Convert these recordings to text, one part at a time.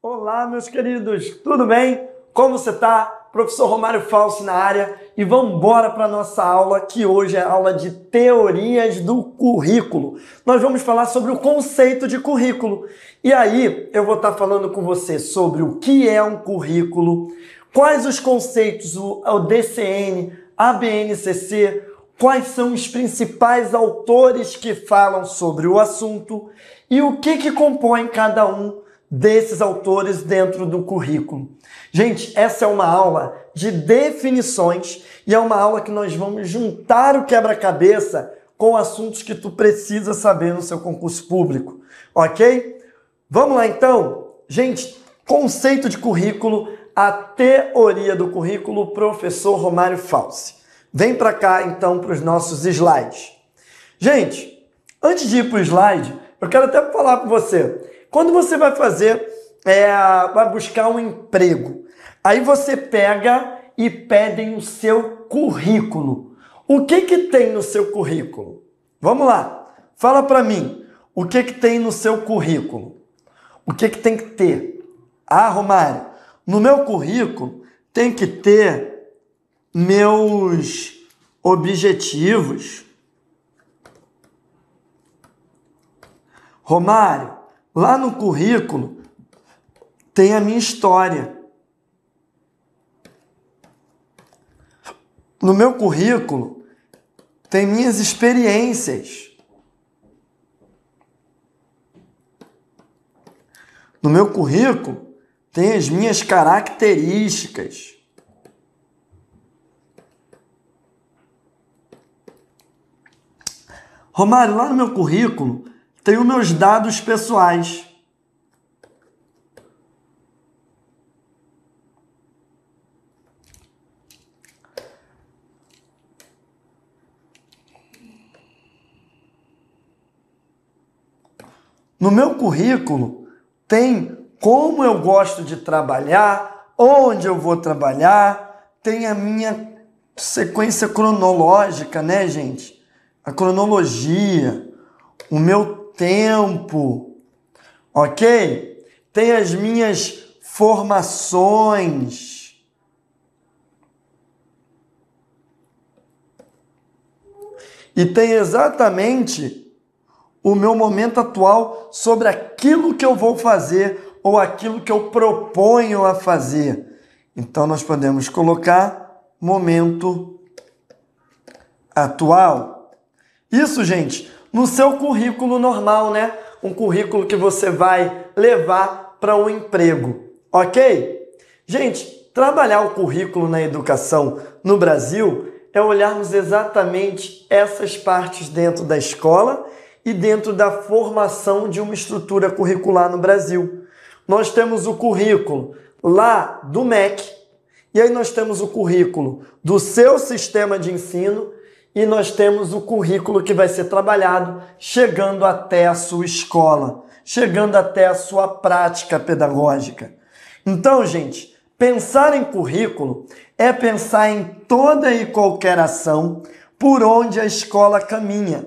Olá, meus queridos, tudo bem? Como você está? Professor Romário Falso na área e vamos embora para nossa aula, que hoje é aula de teorias do currículo. Nós vamos falar sobre o conceito de currículo. E aí, eu vou estar tá falando com você sobre o que é um currículo, quais os conceitos, o, o DCN, a BNCC, quais são os principais autores que falam sobre o assunto e o que, que compõe cada um desses autores dentro do currículo. Gente, essa é uma aula de definições e é uma aula que nós vamos juntar o quebra-cabeça com assuntos que tu precisa saber no seu concurso público, ok? Vamos lá então? Gente, conceito de currículo, a teoria do currículo, professor Romário Falsi. Vem para cá então para os nossos slides. Gente, antes de ir para o slide, eu quero até falar para você. Quando você vai fazer, é, vai buscar um emprego, aí você pega e pedem o seu currículo. O que que tem no seu currículo? Vamos lá, fala para mim. O que que tem no seu currículo? O que que tem que ter? Ah, Romário, no meu currículo tem que ter meus objetivos. Romário, Lá no currículo tem a minha história. No meu currículo tem minhas experiências. No meu currículo tem as minhas características. Romário, lá no meu currículo tenho meus dados pessoais. No meu currículo tem como eu gosto de trabalhar, onde eu vou trabalhar, tem a minha sequência cronológica, né, gente? A cronologia, o meu tempo, ok? Tem as minhas formações. E tem exatamente o meu momento atual sobre aquilo que eu vou fazer ou aquilo que eu proponho a fazer. Então nós podemos colocar momento atual. Isso, gente, no seu currículo normal, né? Um currículo que você vai levar para um emprego, ok? Gente, trabalhar o currículo na educação no Brasil é olharmos exatamente essas partes dentro da escola e dentro da formação de uma estrutura curricular no Brasil. Nós temos o currículo lá do MEC, e aí nós temos o currículo do seu sistema de ensino e nós temos o currículo que vai ser trabalhado chegando até a sua escola, chegando até a sua prática pedagógica. Então, gente, pensar em currículo é pensar em toda e qualquer ação por onde a escola caminha,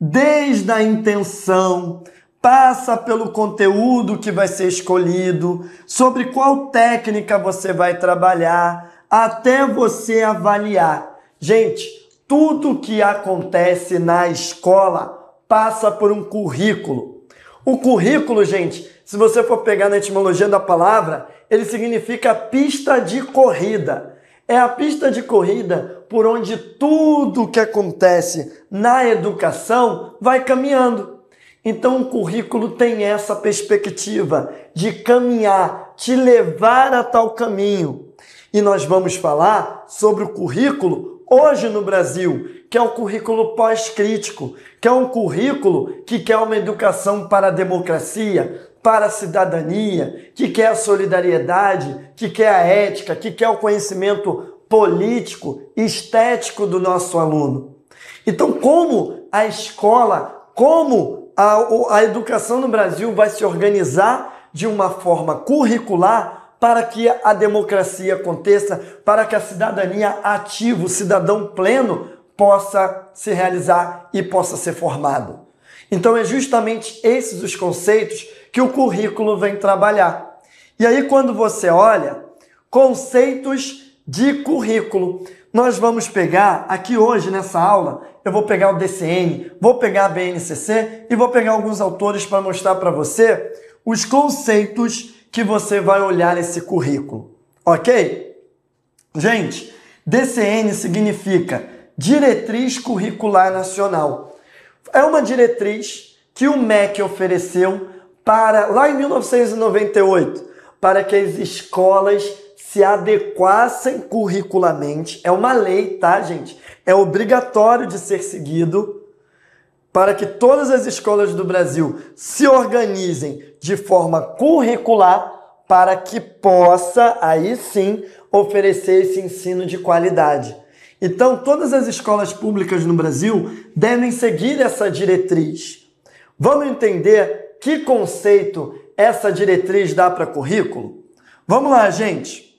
desde a intenção, passa pelo conteúdo que vai ser escolhido, sobre qual técnica você vai trabalhar, até você avaliar. Gente, tudo que acontece na escola passa por um currículo. O currículo, gente, se você for pegar na etimologia da palavra, ele significa pista de corrida. É a pista de corrida por onde tudo que acontece na educação vai caminhando. Então, o currículo tem essa perspectiva de caminhar, te levar a tal caminho. E nós vamos falar sobre o currículo hoje no Brasil, que é o currículo pós-crítico, que é um currículo que quer uma educação para a democracia, para a cidadania, que quer a solidariedade, que quer a ética, que quer o conhecimento político, estético do nosso aluno. Então, como a escola, como a, a educação no Brasil vai se organizar de uma forma curricular para que a democracia aconteça, para que a cidadania ativa, o cidadão pleno, possa se realizar e possa ser formado. Então é justamente esses os conceitos que o currículo vem trabalhar. E aí, quando você olha, conceitos de currículo. Nós vamos pegar aqui hoje nessa aula, eu vou pegar o DCN, vou pegar a BNCC e vou pegar alguns autores para mostrar para você os conceitos que você vai olhar nesse currículo, ok? Gente, DCN significa Diretriz Curricular Nacional. É uma diretriz que o MEC ofereceu para lá em 1998 para que as escolas se adequassem curricularmente. É uma lei, tá, gente? É obrigatório de ser seguido para que todas as escolas do Brasil se organizem de forma curricular para que possa aí sim oferecer esse ensino de qualidade. Então, todas as escolas públicas no Brasil devem seguir essa diretriz. Vamos entender que conceito essa diretriz dá para currículo? Vamos lá, gente.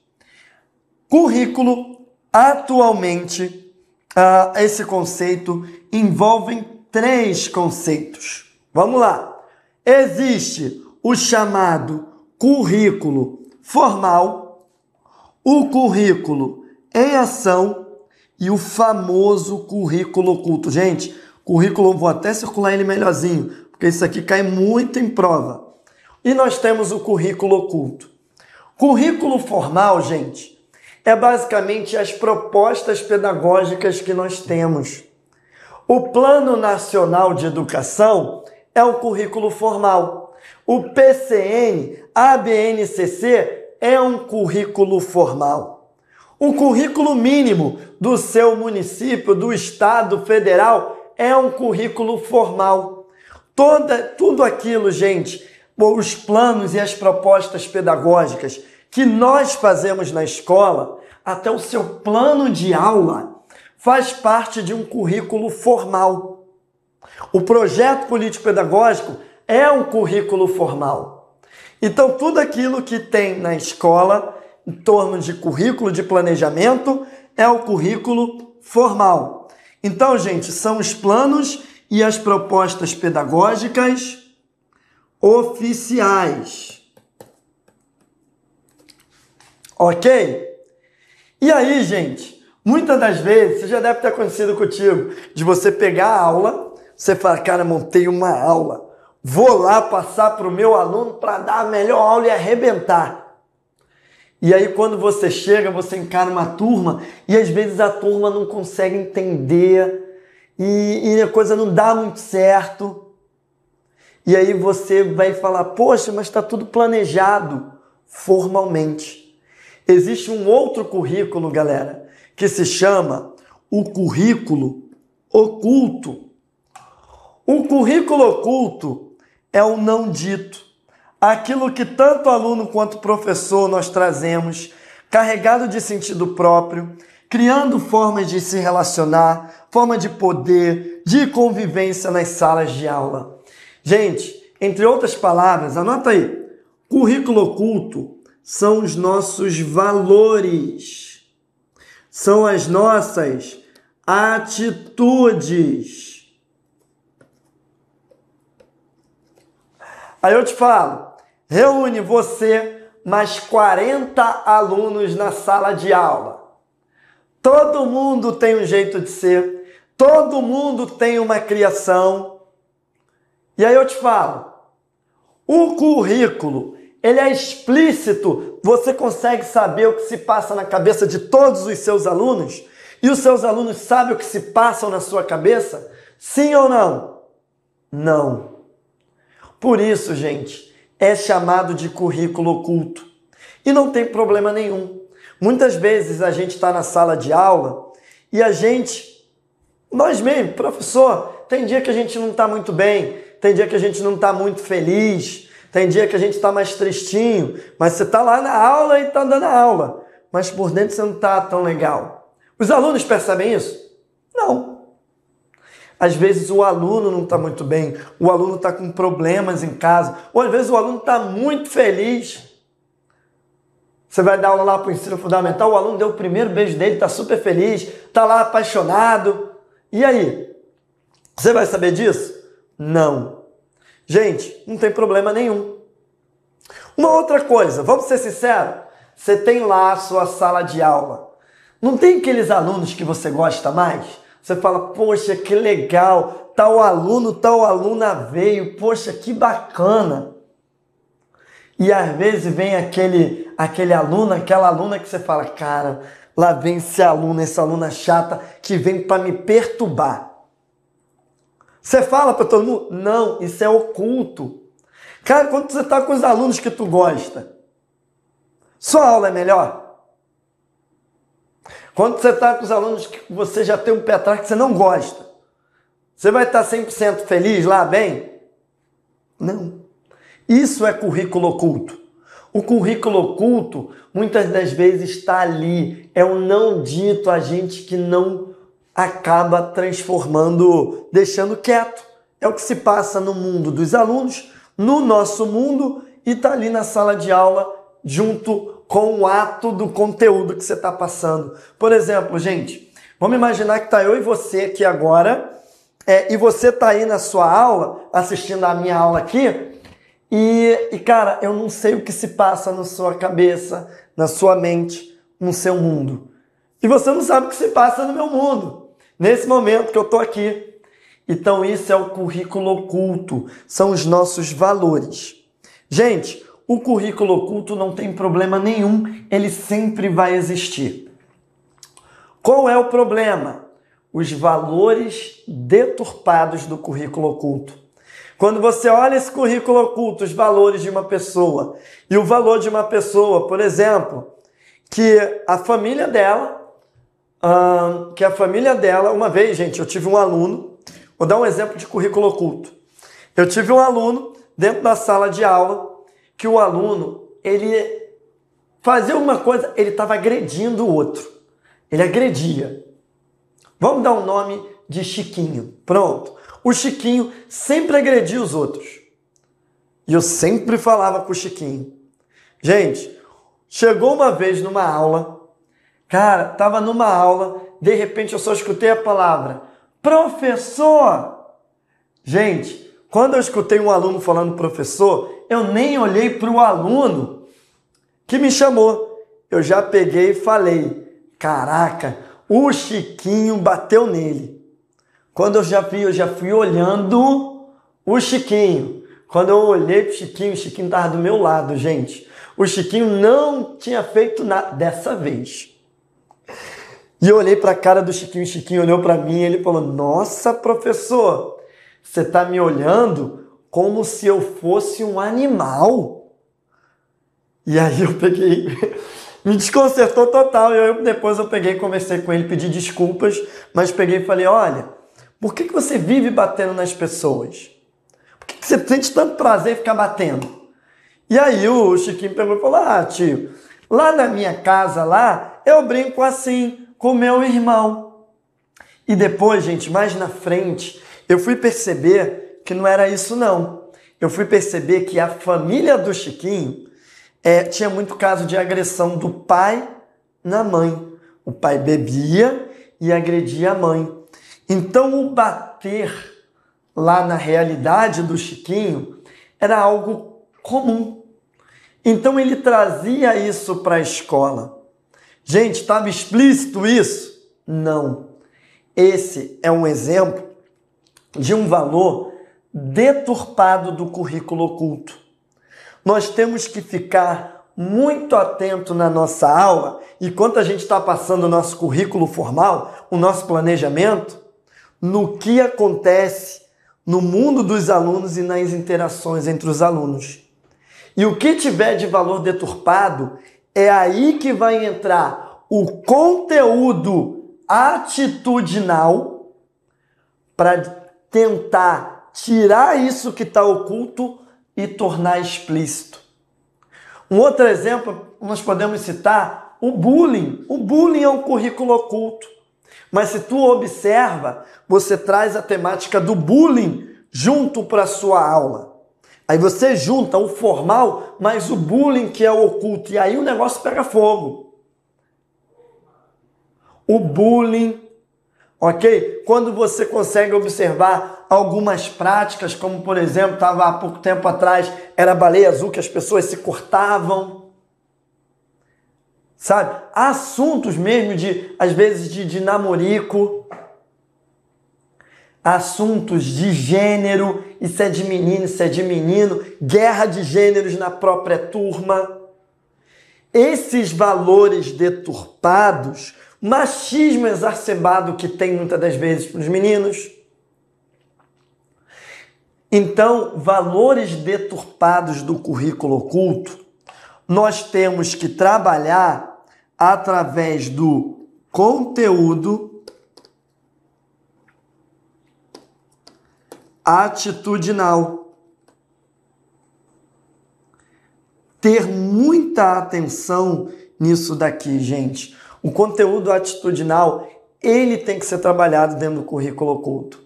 Currículo, atualmente, uh, esse conceito envolve três conceitos. Vamos lá. Existe o chamado currículo formal, o currículo em ação e o famoso currículo oculto. Gente, currículo, vou até circular ele melhorzinho, porque isso aqui cai muito em prova. E nós temos o currículo oculto. Currículo formal, gente, é basicamente as propostas pedagógicas que nós temos. O Plano Nacional de Educação é o currículo formal. O PCN, ABNCC é um currículo formal. O currículo mínimo do seu município, do estado federal, é um currículo formal. Toda, tudo aquilo, gente, os planos e as propostas pedagógicas que nós fazemos na escola, até o seu plano de aula, faz parte de um currículo formal. O projeto político-pedagógico é um currículo formal. Então, tudo aquilo que tem na escola em torno de currículo de planejamento é o currículo formal. Então, gente, são os planos e as propostas pedagógicas oficiais. Ok? E aí, gente, muitas das vezes, você já deve ter acontecido contigo, de você pegar a aula, você fala, cara, montei uma aula, vou lá passar para o meu aluno para dar a melhor aula e arrebentar. E aí, quando você chega, você encara uma turma e às vezes a turma não consegue entender e, e a coisa não dá muito certo. E aí você vai falar: Poxa, mas está tudo planejado formalmente. Existe um outro currículo, galera, que se chama o currículo oculto. O currículo oculto é o não dito aquilo que tanto aluno quanto professor nós trazemos, carregado de sentido próprio, criando formas de se relacionar, forma de poder, de convivência nas salas de aula. Gente, entre outras palavras, anota aí: currículo oculto são os nossos valores, são as nossas atitudes. Aí eu te falo, Reúne você mais 40 alunos na sala de aula. Todo mundo tem um jeito de ser, todo mundo tem uma criação. E aí eu te falo, o currículo, ele é explícito, você consegue saber o que se passa na cabeça de todos os seus alunos? E os seus alunos sabem o que se passa na sua cabeça? Sim ou não? Não. Por isso, gente, é chamado de currículo oculto. E não tem problema nenhum. Muitas vezes a gente está na sala de aula e a gente, nós mesmos, professor, tem dia que a gente não está muito bem, tem dia que a gente não está muito feliz, tem dia que a gente está mais tristinho, mas você está lá na aula e está dando aula, mas por dentro você não está tão legal. Os alunos percebem isso? Não. Às vezes o aluno não está muito bem, o aluno está com problemas em casa, ou às vezes o aluno está muito feliz. Você vai dar aula lá para o ensino fundamental, o aluno deu o primeiro beijo dele, está super feliz, está lá apaixonado. E aí? Você vai saber disso? Não. Gente, não tem problema nenhum. Uma outra coisa, vamos ser sinceros, você tem lá a sua sala de aula. Não tem aqueles alunos que você gosta mais? Você fala, poxa, que legal, tal aluno, tal aluna veio, poxa, que bacana. E às vezes vem aquele, aquele aluno, aquela aluna que você fala, cara, lá vem esse aluno, essa aluna chata que vem para me perturbar. Você fala para todo mundo? Não, isso é oculto. Cara, quando você está com os alunos que tu gosta, sua aula é melhor? Quando você está com os alunos que você já tem um pé atrás que você não gosta, você vai estar 100% feliz lá, bem? Não. Isso é currículo oculto. O currículo oculto, muitas das vezes, está ali. É o não dito a gente que não acaba transformando, deixando quieto. É o que se passa no mundo dos alunos, no nosso mundo e está ali na sala de aula junto com o ato do conteúdo que você está passando. Por exemplo, gente, vamos imaginar que está eu e você aqui agora, é, e você está aí na sua aula, assistindo a minha aula aqui, e, e, cara, eu não sei o que se passa na sua cabeça, na sua mente, no seu mundo. E você não sabe o que se passa no meu mundo, nesse momento que eu estou aqui. Então, isso é o currículo oculto, são os nossos valores. Gente, o currículo oculto não tem problema nenhum, ele sempre vai existir. Qual é o problema? Os valores deturpados do currículo oculto. Quando você olha esse currículo oculto, os valores de uma pessoa, e o valor de uma pessoa, por exemplo, que a família dela, que a família dela, uma vez, gente, eu tive um aluno, vou dar um exemplo de currículo oculto. Eu tive um aluno dentro da sala de aula que o aluno, ele fazia uma coisa, ele estava agredindo o outro. Ele agredia. Vamos dar um nome de Chiquinho. Pronto o Chiquinho sempre agredia os outros. E eu sempre falava com o Chiquinho. Gente, chegou uma vez numa aula, cara, tava numa aula, de repente eu só escutei a palavra professor. Gente, quando eu escutei um aluno falando professor, eu nem olhei para o aluno que me chamou. Eu já peguei e falei: caraca, o Chiquinho bateu nele. Quando eu já vi, eu já fui olhando o Chiquinho. Quando eu olhei pro Chiquinho, o Chiquinho estava do meu lado, gente. O Chiquinho não tinha feito nada dessa vez. E eu olhei para a cara do Chiquinho, o Chiquinho olhou para mim e ele falou: Nossa, professor, você está me olhando como se eu fosse um animal. E aí eu peguei, me desconcertou total. E eu, depois eu peguei, conversei com ele, pedi desculpas, mas peguei e falei: Olha, por que, que você vive batendo nas pessoas? Por que, que você sente tanto prazer em ficar batendo? E aí o Chiquinho pegou e falou: Ah, tio, lá na minha casa, lá, eu brinco assim com meu irmão. E depois, gente, mais na frente, eu fui perceber que não era isso, não. Eu fui perceber que a família do Chiquinho é, tinha muito caso de agressão do pai na mãe. O pai bebia e agredia a mãe. Então, o bater lá na realidade do Chiquinho era algo comum. Então, ele trazia isso para a escola. Gente, estava explícito isso? Não. Esse é um exemplo de um valor deturpado do currículo oculto. Nós temos que ficar muito atento na nossa aula e enquanto a gente está passando o nosso currículo formal, o nosso planejamento, no que acontece no mundo dos alunos e nas interações entre os alunos. E o que tiver de valor deturpado, é aí que vai entrar o conteúdo atitudinal para tentar tirar isso que está oculto e tornar explícito. Um outro exemplo, nós podemos citar o bullying. O bullying é um currículo oculto. Mas se tu observa, você traz a temática do bullying junto para sua aula. Aí você junta o formal mais o bullying que é o oculto. E aí o negócio pega fogo. O bullying, ok? Quando você consegue observar algumas práticas, como por exemplo, estava há pouco tempo atrás, era baleia azul que as pessoas se cortavam. Sabe? Assuntos mesmo de, às vezes, de, de namorico. Assuntos de gênero, isso é de menino, isso é de menino, guerra de gêneros na própria turma. Esses valores deturpados, machismo exacerbado que tem muitas das vezes para os meninos então, valores deturpados do currículo oculto, nós temos que trabalhar através do conteúdo atitudinal. Ter muita atenção nisso daqui, gente. O conteúdo atitudinal, ele tem que ser trabalhado dentro do currículo oculto.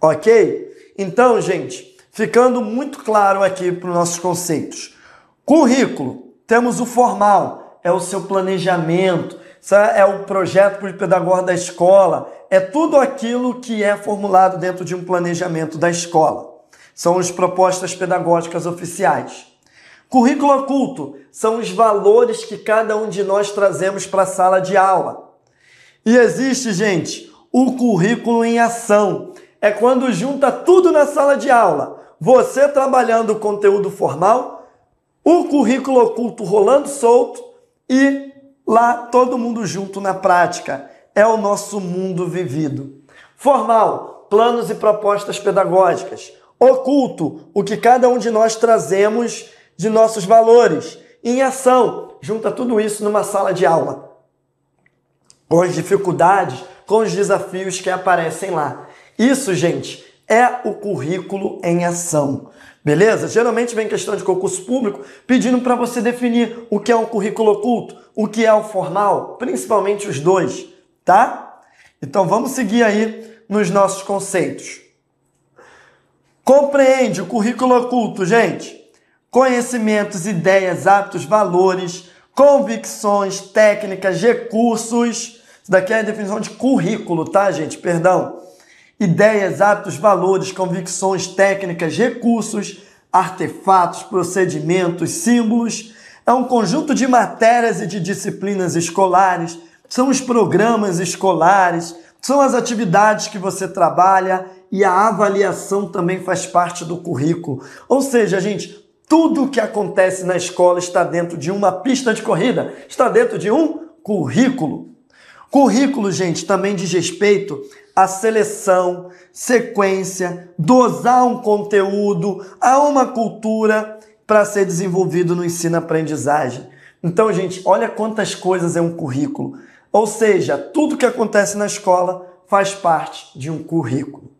OK? Então, gente, ficando muito claro aqui para os nossos conceitos. Currículo, temos o formal, é o seu planejamento, é o projeto para o pedagogo da escola, é tudo aquilo que é formulado dentro de um planejamento da escola. São as propostas pedagógicas oficiais. Currículo oculto são os valores que cada um de nós trazemos para a sala de aula. E existe, gente, o currículo em ação, é quando junta tudo na sala de aula. Você trabalhando o conteúdo formal, o currículo oculto rolando solto e lá todo mundo junto na prática. É o nosso mundo vivido. Formal, planos e propostas pedagógicas. Oculto, o que cada um de nós trazemos de nossos valores. Em ação, junta tudo isso numa sala de aula. Com as dificuldades, com os desafios que aparecem lá. Isso, gente, é o currículo em ação. Beleza? Geralmente vem questão de concurso público pedindo para você definir o que é um currículo oculto, o que é o formal, principalmente os dois, tá? Então vamos seguir aí nos nossos conceitos. Compreende o currículo oculto, gente? Conhecimentos, ideias, hábitos, valores, convicções, técnicas, recursos. Isso daqui é a definição de currículo, tá, gente? Perdão ideias, hábitos, valores, convicções, técnicas, recursos, artefatos, procedimentos, símbolos. É um conjunto de matérias e de disciplinas escolares, são os programas escolares, são as atividades que você trabalha e a avaliação também faz parte do currículo. Ou seja, gente, tudo o que acontece na escola está dentro de uma pista de corrida, está dentro de um currículo. Currículo, gente, também diz respeito à seleção, sequência, dosar um conteúdo, a uma cultura para ser desenvolvido no ensino-aprendizagem. Então, gente, olha quantas coisas é um currículo. Ou seja, tudo que acontece na escola faz parte de um currículo.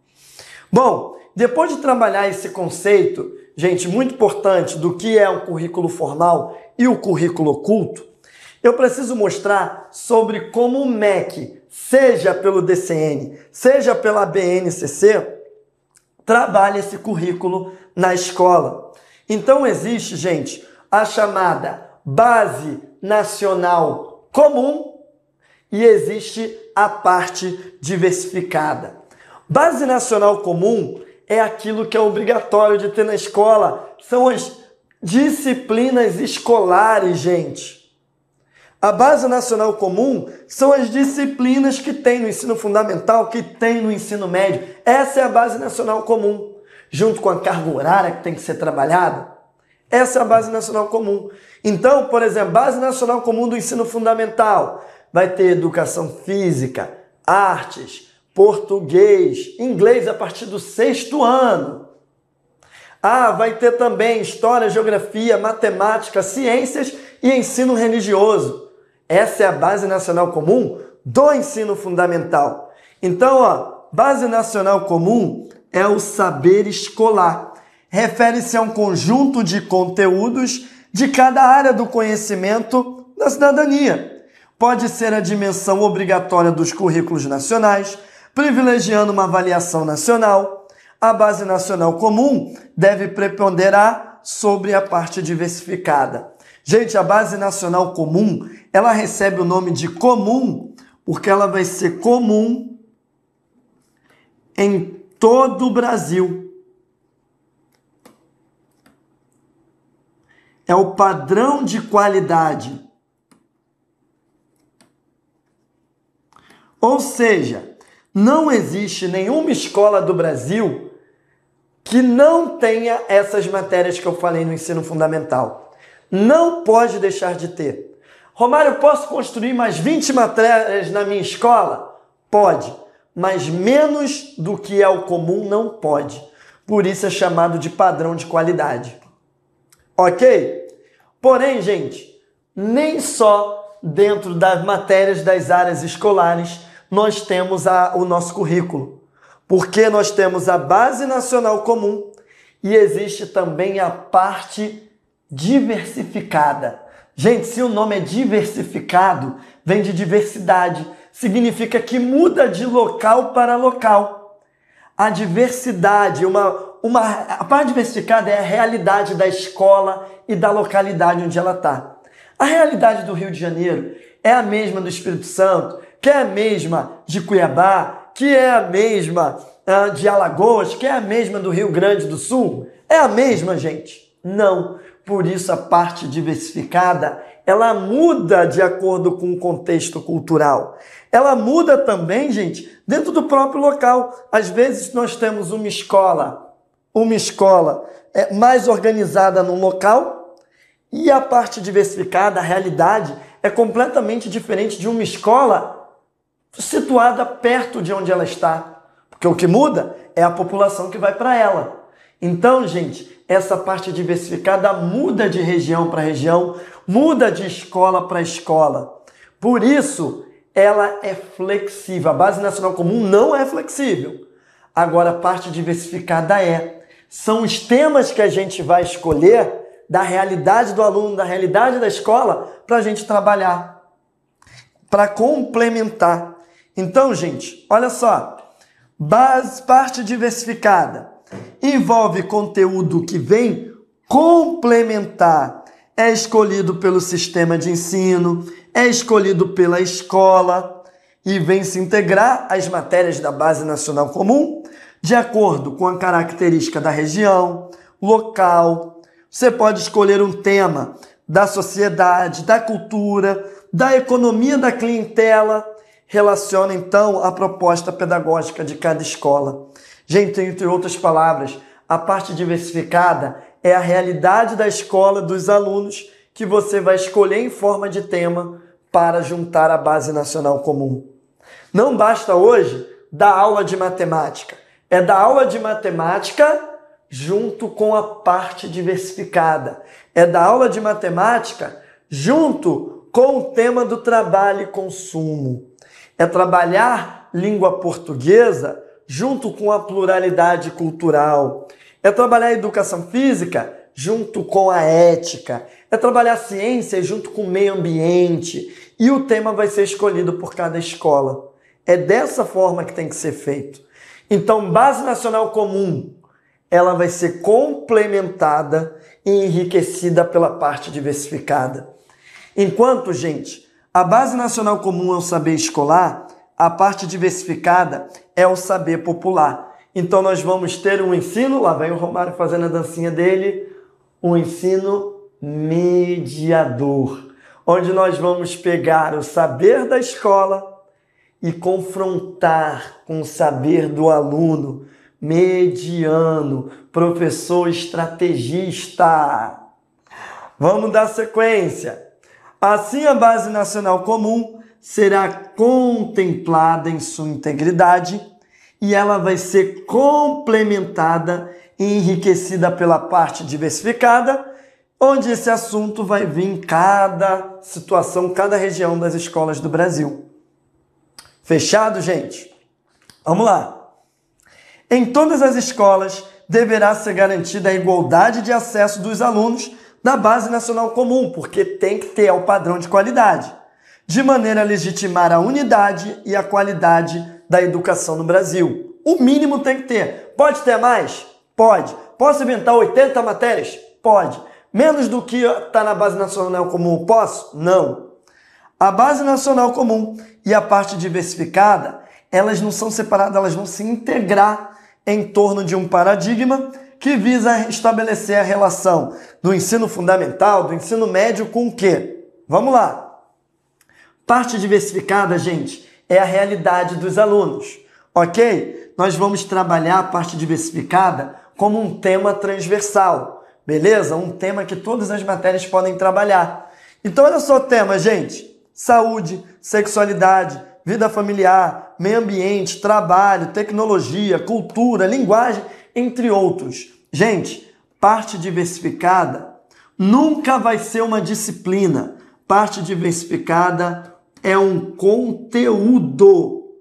Bom, depois de trabalhar esse conceito, gente, muito importante do que é um currículo formal e o currículo oculto, eu preciso mostrar sobre como o MEC, seja pelo DCN, seja pela BNCC, trabalha esse currículo na escola. Então existe, gente, a chamada Base Nacional Comum e existe a parte diversificada. Base Nacional Comum é aquilo que é obrigatório de ter na escola, são as disciplinas escolares, gente. A base nacional comum são as disciplinas que tem no ensino fundamental, que tem no ensino médio. Essa é a base nacional comum, junto com a carga horária que tem que ser trabalhada. Essa é a base nacional comum. Então, por exemplo, base nacional comum do ensino fundamental vai ter educação física, artes, português, inglês a partir do sexto ano. Ah, vai ter também história, geografia, matemática, ciências e ensino religioso. Essa é a base nacional comum do ensino fundamental. Então, ó, base nacional comum é o saber escolar. Refere-se a um conjunto de conteúdos de cada área do conhecimento da cidadania. Pode ser a dimensão obrigatória dos currículos nacionais, privilegiando uma avaliação nacional. A base nacional comum deve preponderar sobre a parte diversificada. Gente, a base nacional comum, ela recebe o nome de comum porque ela vai ser comum em todo o Brasil. É o padrão de qualidade. Ou seja, não existe nenhuma escola do Brasil que não tenha essas matérias que eu falei no ensino fundamental. Não pode deixar de ter. Romário, posso construir mais 20 matérias na minha escola? Pode, mas menos do que é o comum não pode. Por isso é chamado de padrão de qualidade. Ok? Porém, gente, nem só dentro das matérias das áreas escolares nós temos a, o nosso currículo, porque nós temos a base nacional comum e existe também a parte diversificada. Gente, se o nome é diversificado, vem de diversidade, significa que muda de local para local. A diversidade, uma, uma, a parte diversificada é a realidade da escola e da localidade onde ela está. A realidade do Rio de Janeiro é a mesma do Espírito Santo, que é a mesma de Cuiabá, que é a mesma uh, de Alagoas, que é a mesma do Rio Grande do Sul? É a mesma, gente? Não. Por isso a parte diversificada, ela muda de acordo com o contexto cultural. Ela muda também, gente, dentro do próprio local. Às vezes nós temos uma escola, uma escola é, mais organizada num local e a parte diversificada, a realidade, é completamente diferente de uma escola situada perto de onde ela está. Porque o que muda é a população que vai para ela. Então, gente, essa parte diversificada muda de região para região, muda de escola para escola. Por isso, ela é flexível. A base nacional comum não é flexível. Agora, a parte diversificada é. São os temas que a gente vai escolher da realidade do aluno, da realidade da escola, para a gente trabalhar, para complementar. Então, gente, olha só. Base, parte diversificada envolve conteúdo que vem complementar. É escolhido pelo sistema de ensino, é escolhido pela escola e vem se integrar às matérias da Base Nacional Comum de acordo com a característica da região, local. Você pode escolher um tema da sociedade, da cultura, da economia da clientela relaciona então a proposta pedagógica de cada escola. Gente, entre outras palavras, a parte diversificada é a realidade da escola dos alunos que você vai escolher em forma de tema para juntar a base nacional comum. Não basta hoje dar aula de matemática, é dar aula de matemática junto com a parte diversificada. É dar aula de matemática junto com o tema do trabalho e consumo é trabalhar língua portuguesa junto com a pluralidade cultural, é trabalhar a educação física junto com a ética, é trabalhar ciência junto com o meio ambiente e o tema vai ser escolhido por cada escola. É dessa forma que tem que ser feito. Então, base nacional comum, ela vai ser complementada e enriquecida pela parte diversificada. Enquanto, gente, a base nacional comum é o saber escolar, a parte diversificada é o saber popular. Então nós vamos ter um ensino, lá vem o Romário fazendo a dancinha dele, um ensino mediador, onde nós vamos pegar o saber da escola e confrontar com o saber do aluno, mediano, professor estrategista. Vamos dar sequência. Assim, a Base Nacional Comum será contemplada em sua integridade e ela vai ser complementada e enriquecida pela parte diversificada, onde esse assunto vai vir em cada situação, cada região das escolas do Brasil. Fechado, gente? Vamos lá. Em todas as escolas deverá ser garantida a igualdade de acesso dos alunos da Base Nacional Comum, porque tem que ter o padrão de qualidade, de maneira a legitimar a unidade e a qualidade da educação no Brasil. O mínimo tem que ter. Pode ter mais? Pode. Posso inventar 80 matérias? Pode. Menos do que está na Base Nacional Comum? Posso? Não. A Base Nacional Comum e a parte diversificada, elas não são separadas, elas vão se integrar em torno de um paradigma que visa estabelecer a relação do ensino fundamental, do ensino médio com o quê? Vamos lá. Parte diversificada, gente, é a realidade dos alunos, ok? Nós vamos trabalhar a parte diversificada como um tema transversal, beleza? Um tema que todas as matérias podem trabalhar. Então, olha só o tema, gente: saúde, sexualidade, vida familiar, meio ambiente, trabalho, tecnologia, cultura, linguagem, entre outros. Gente, parte diversificada nunca vai ser uma disciplina. Parte diversificada é um conteúdo.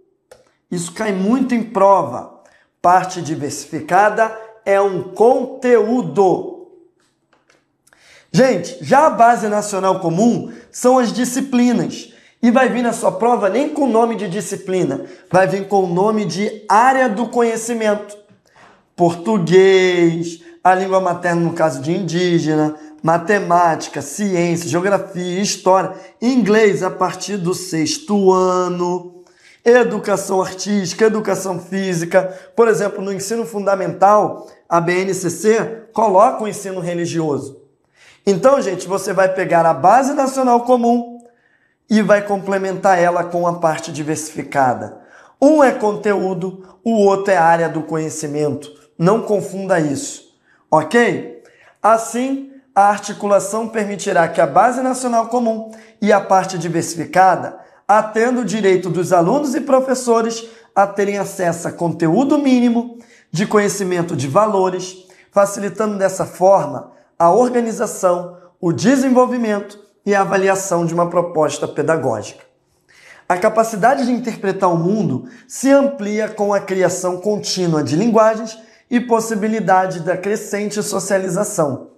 Isso cai muito em prova. Parte diversificada é um conteúdo. Gente, já a base nacional comum são as disciplinas e vai vir na sua prova nem com o nome de disciplina, vai vir com o nome de área do conhecimento. Português, a língua materna no caso de indígena, matemática, ciência, geografia, história, inglês a partir do sexto ano, educação artística, educação física. Por exemplo, no ensino fundamental, a BNCC coloca o ensino religioso. Então, gente, você vai pegar a base nacional comum, e vai complementar ela com a parte diversificada. Um é conteúdo, o outro é área do conhecimento. Não confunda isso, ok? Assim, a articulação permitirá que a base nacional comum e a parte diversificada atendam o direito dos alunos e professores a terem acesso a conteúdo mínimo de conhecimento de valores, facilitando dessa forma a organização, o desenvolvimento e a avaliação de uma proposta pedagógica. A capacidade de interpretar o mundo se amplia com a criação contínua de linguagens e possibilidade da crescente socialização,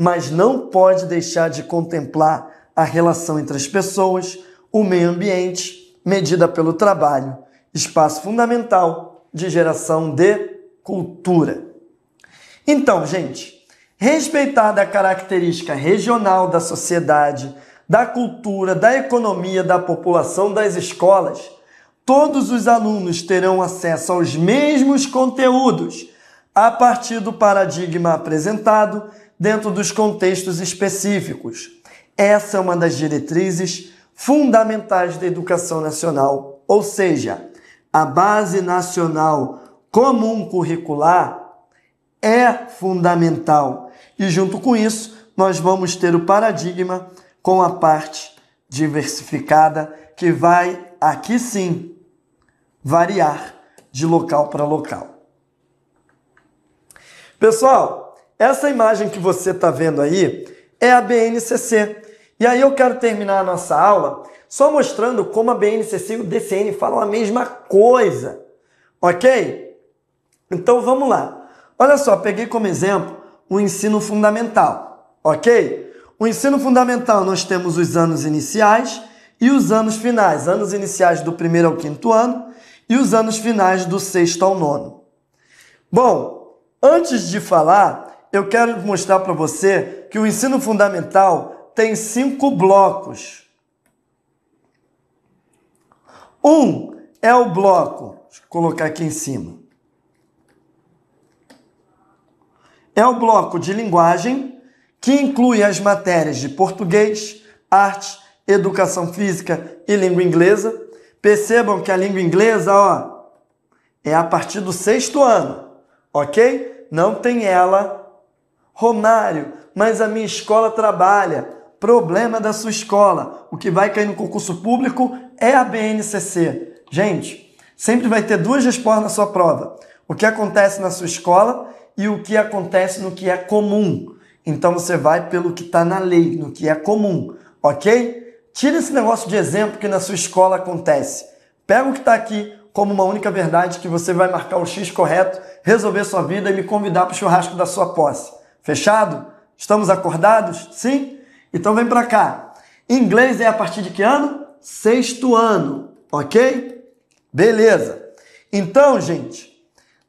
mas não pode deixar de contemplar a relação entre as pessoas, o meio ambiente, medida pelo trabalho, espaço fundamental de geração de cultura. Então, gente, respeitada a característica regional da sociedade, da cultura, da economia, da população, das escolas, todos os alunos terão acesso aos mesmos conteúdos a partir do paradigma apresentado dentro dos contextos específicos. Essa é uma das diretrizes fundamentais da educação nacional, ou seja, a base nacional comum curricular é fundamental e junto com isso, nós vamos ter o paradigma com a parte diversificada que vai aqui sim variar de local para local. Pessoal, essa imagem que você está vendo aí é a BNCC. E aí eu quero terminar a nossa aula só mostrando como a BNCC e o DCN falam a mesma coisa, ok? Então vamos lá. Olha só, peguei como exemplo o ensino fundamental, ok? O ensino fundamental nós temos os anos iniciais e os anos finais, anos iniciais do primeiro ao quinto ano e os anos finais do sexto ao nono. Bom, antes de falar, eu quero mostrar para você que o ensino fundamental tem cinco blocos. Um é o bloco, deixa eu colocar aqui em cima. é o bloco de linguagem, que inclui as matérias de português, arte, educação física e língua inglesa. Percebam que a língua inglesa, ó, é a partir do sexto ano, ok? Não tem ela. Romário, mas a minha escola trabalha. Problema da sua escola. O que vai cair no concurso público é a BNCC. Gente, sempre vai ter duas respostas na sua prova. O que acontece na sua escola e o que acontece no que é comum. Então você vai pelo que está na lei, no que é comum, ok? Tira esse negócio de exemplo que na sua escola acontece. Pega o que está aqui como uma única verdade que você vai marcar o X correto, resolver sua vida e me convidar para o churrasco da sua posse. Fechado? Estamos acordados? Sim? Então vem para cá. Inglês é a partir de que ano? Sexto ano, ok? Beleza. Então, gente,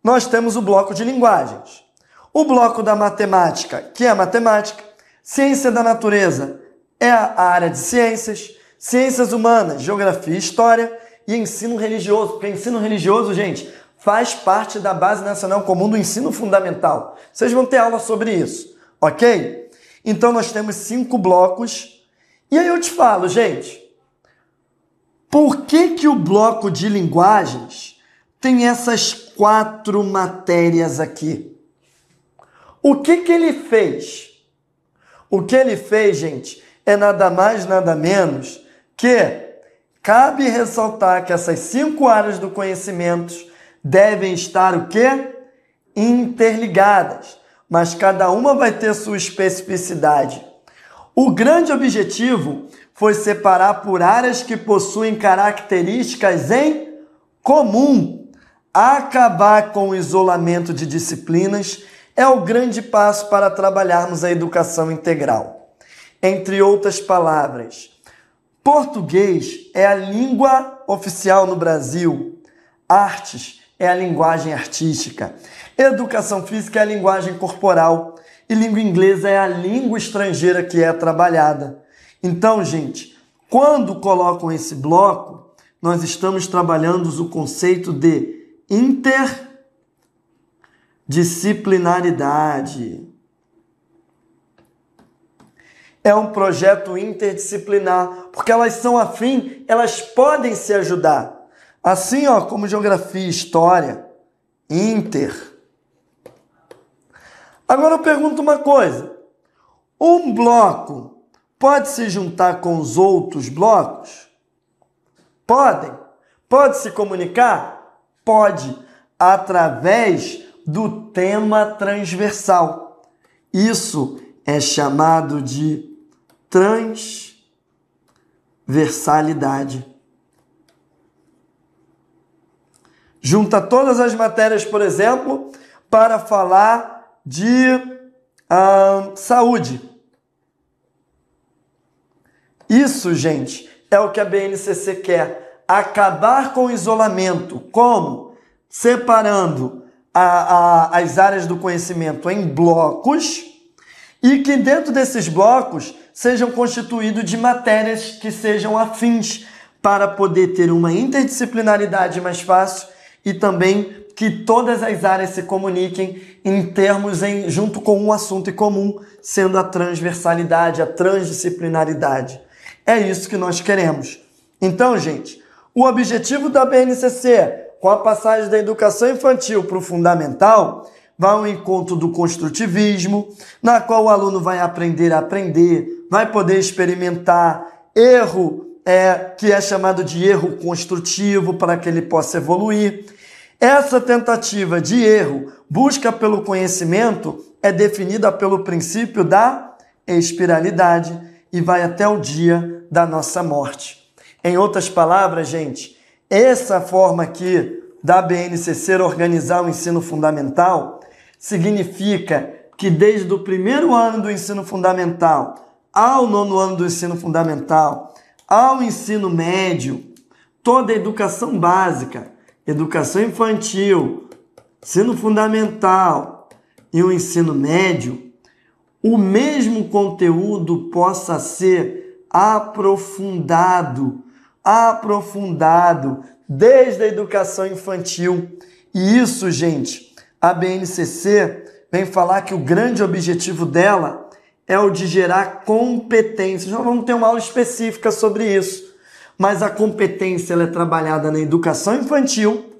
nós temos o bloco de linguagens. O bloco da matemática, que é a matemática, ciência da natureza é a área de ciências, ciências humanas, geografia e história e ensino religioso, porque ensino religioso, gente, faz parte da Base Nacional Comum do Ensino Fundamental. Vocês vão ter aula sobre isso, ok? Então nós temos cinco blocos. E aí eu te falo, gente, por que, que o bloco de linguagens tem essas quatro matérias aqui? O que, que ele fez? O que ele fez, gente, é nada mais, nada menos que cabe ressaltar que essas cinco áreas do conhecimento devem estar o quê? Interligadas, mas cada uma vai ter sua especificidade. O grande objetivo foi separar por áreas que possuem características em comum. Acabar com o isolamento de disciplinas é o grande passo para trabalharmos a educação integral. Entre outras palavras, português é a língua oficial no Brasil, artes é a linguagem artística, educação física é a linguagem corporal e língua inglesa é a língua estrangeira que é trabalhada. Então, gente, quando colocam esse bloco, nós estamos trabalhando o conceito de interdisciplinaridade. É um projeto interdisciplinar, porque elas são afim, elas podem se ajudar. Assim, ó, como geografia e história, inter. Agora eu pergunto uma coisa: um bloco pode se juntar com os outros blocos? Podem. Pode se comunicar? Pode, através do tema transversal. Isso é chamado de transversalidade. Junta todas as matérias, por exemplo, para falar de saúde. Isso, gente, é o que a BNCC quer. Acabar com o isolamento. Como? Separando a, a, as áreas do conhecimento em blocos e que dentro desses blocos sejam constituídos de matérias que sejam afins para poder ter uma interdisciplinaridade mais fácil e também que todas as áreas se comuniquem em termos em junto com um assunto em comum, sendo a transversalidade, a transdisciplinaridade. É isso que nós queremos. Então, gente, o objetivo da BNCC, com a passagem da educação infantil para o fundamental, vai ao encontro do construtivismo, na qual o aluno vai aprender a aprender, vai poder experimentar erro, é, que é chamado de erro construtivo, para que ele possa evoluir. Essa tentativa de erro, busca pelo conhecimento, é definida pelo princípio da espiralidade e vai até o dia da nossa morte. Em outras palavras, gente, essa forma aqui da BNCC organizar o ensino fundamental significa que desde o primeiro ano do ensino fundamental ao nono ano do ensino fundamental, ao ensino médio, toda a educação básica, educação infantil, ensino fundamental e o ensino médio, o mesmo conteúdo possa ser aprofundado, aprofundado desde a educação infantil. E isso, gente, a BNCC vem falar que o grande objetivo dela é o de gerar competências. Nós vamos ter uma aula específica sobre isso. Mas a competência é trabalhada na educação infantil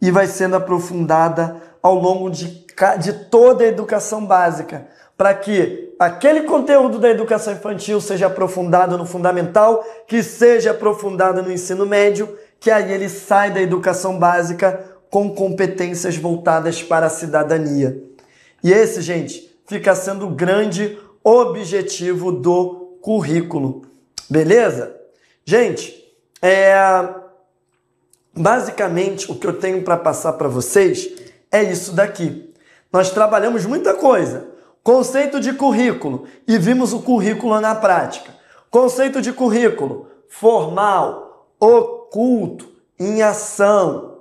e vai sendo aprofundada ao longo de de toda a educação básica, para que aquele conteúdo da educação infantil seja aprofundado no fundamental, que seja aprofundado no ensino médio, que aí ele sai da educação básica com competências voltadas para a cidadania. E esse, gente, fica sendo o grande objetivo do currículo. Beleza? Gente, é basicamente o que eu tenho para passar para vocês é isso daqui nós trabalhamos muita coisa. Conceito de currículo e vimos o currículo na prática. Conceito de currículo formal, oculto, em ação.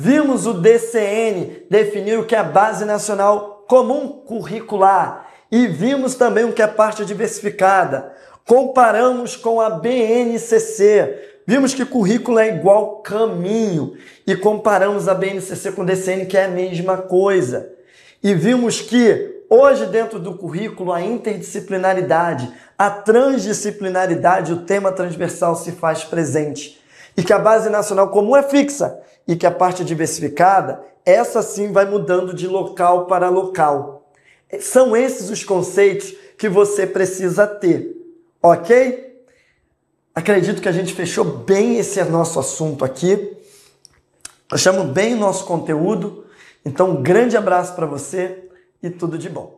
Vimos o DCN definir o que é a Base Nacional Comum Curricular e vimos também o que é parte diversificada. Comparamos com a BNCC, Vimos que currículo é igual caminho e comparamos a BNCC com o DCN, que é a mesma coisa. E vimos que hoje, dentro do currículo, a interdisciplinaridade, a transdisciplinaridade, o tema transversal se faz presente. E que a base nacional comum é fixa e que a parte diversificada, essa sim vai mudando de local para local. São esses os conceitos que você precisa ter, ok? Acredito que a gente fechou bem esse nosso assunto aqui. Eu chamo bem o nosso conteúdo. Então, um grande abraço para você e tudo de bom.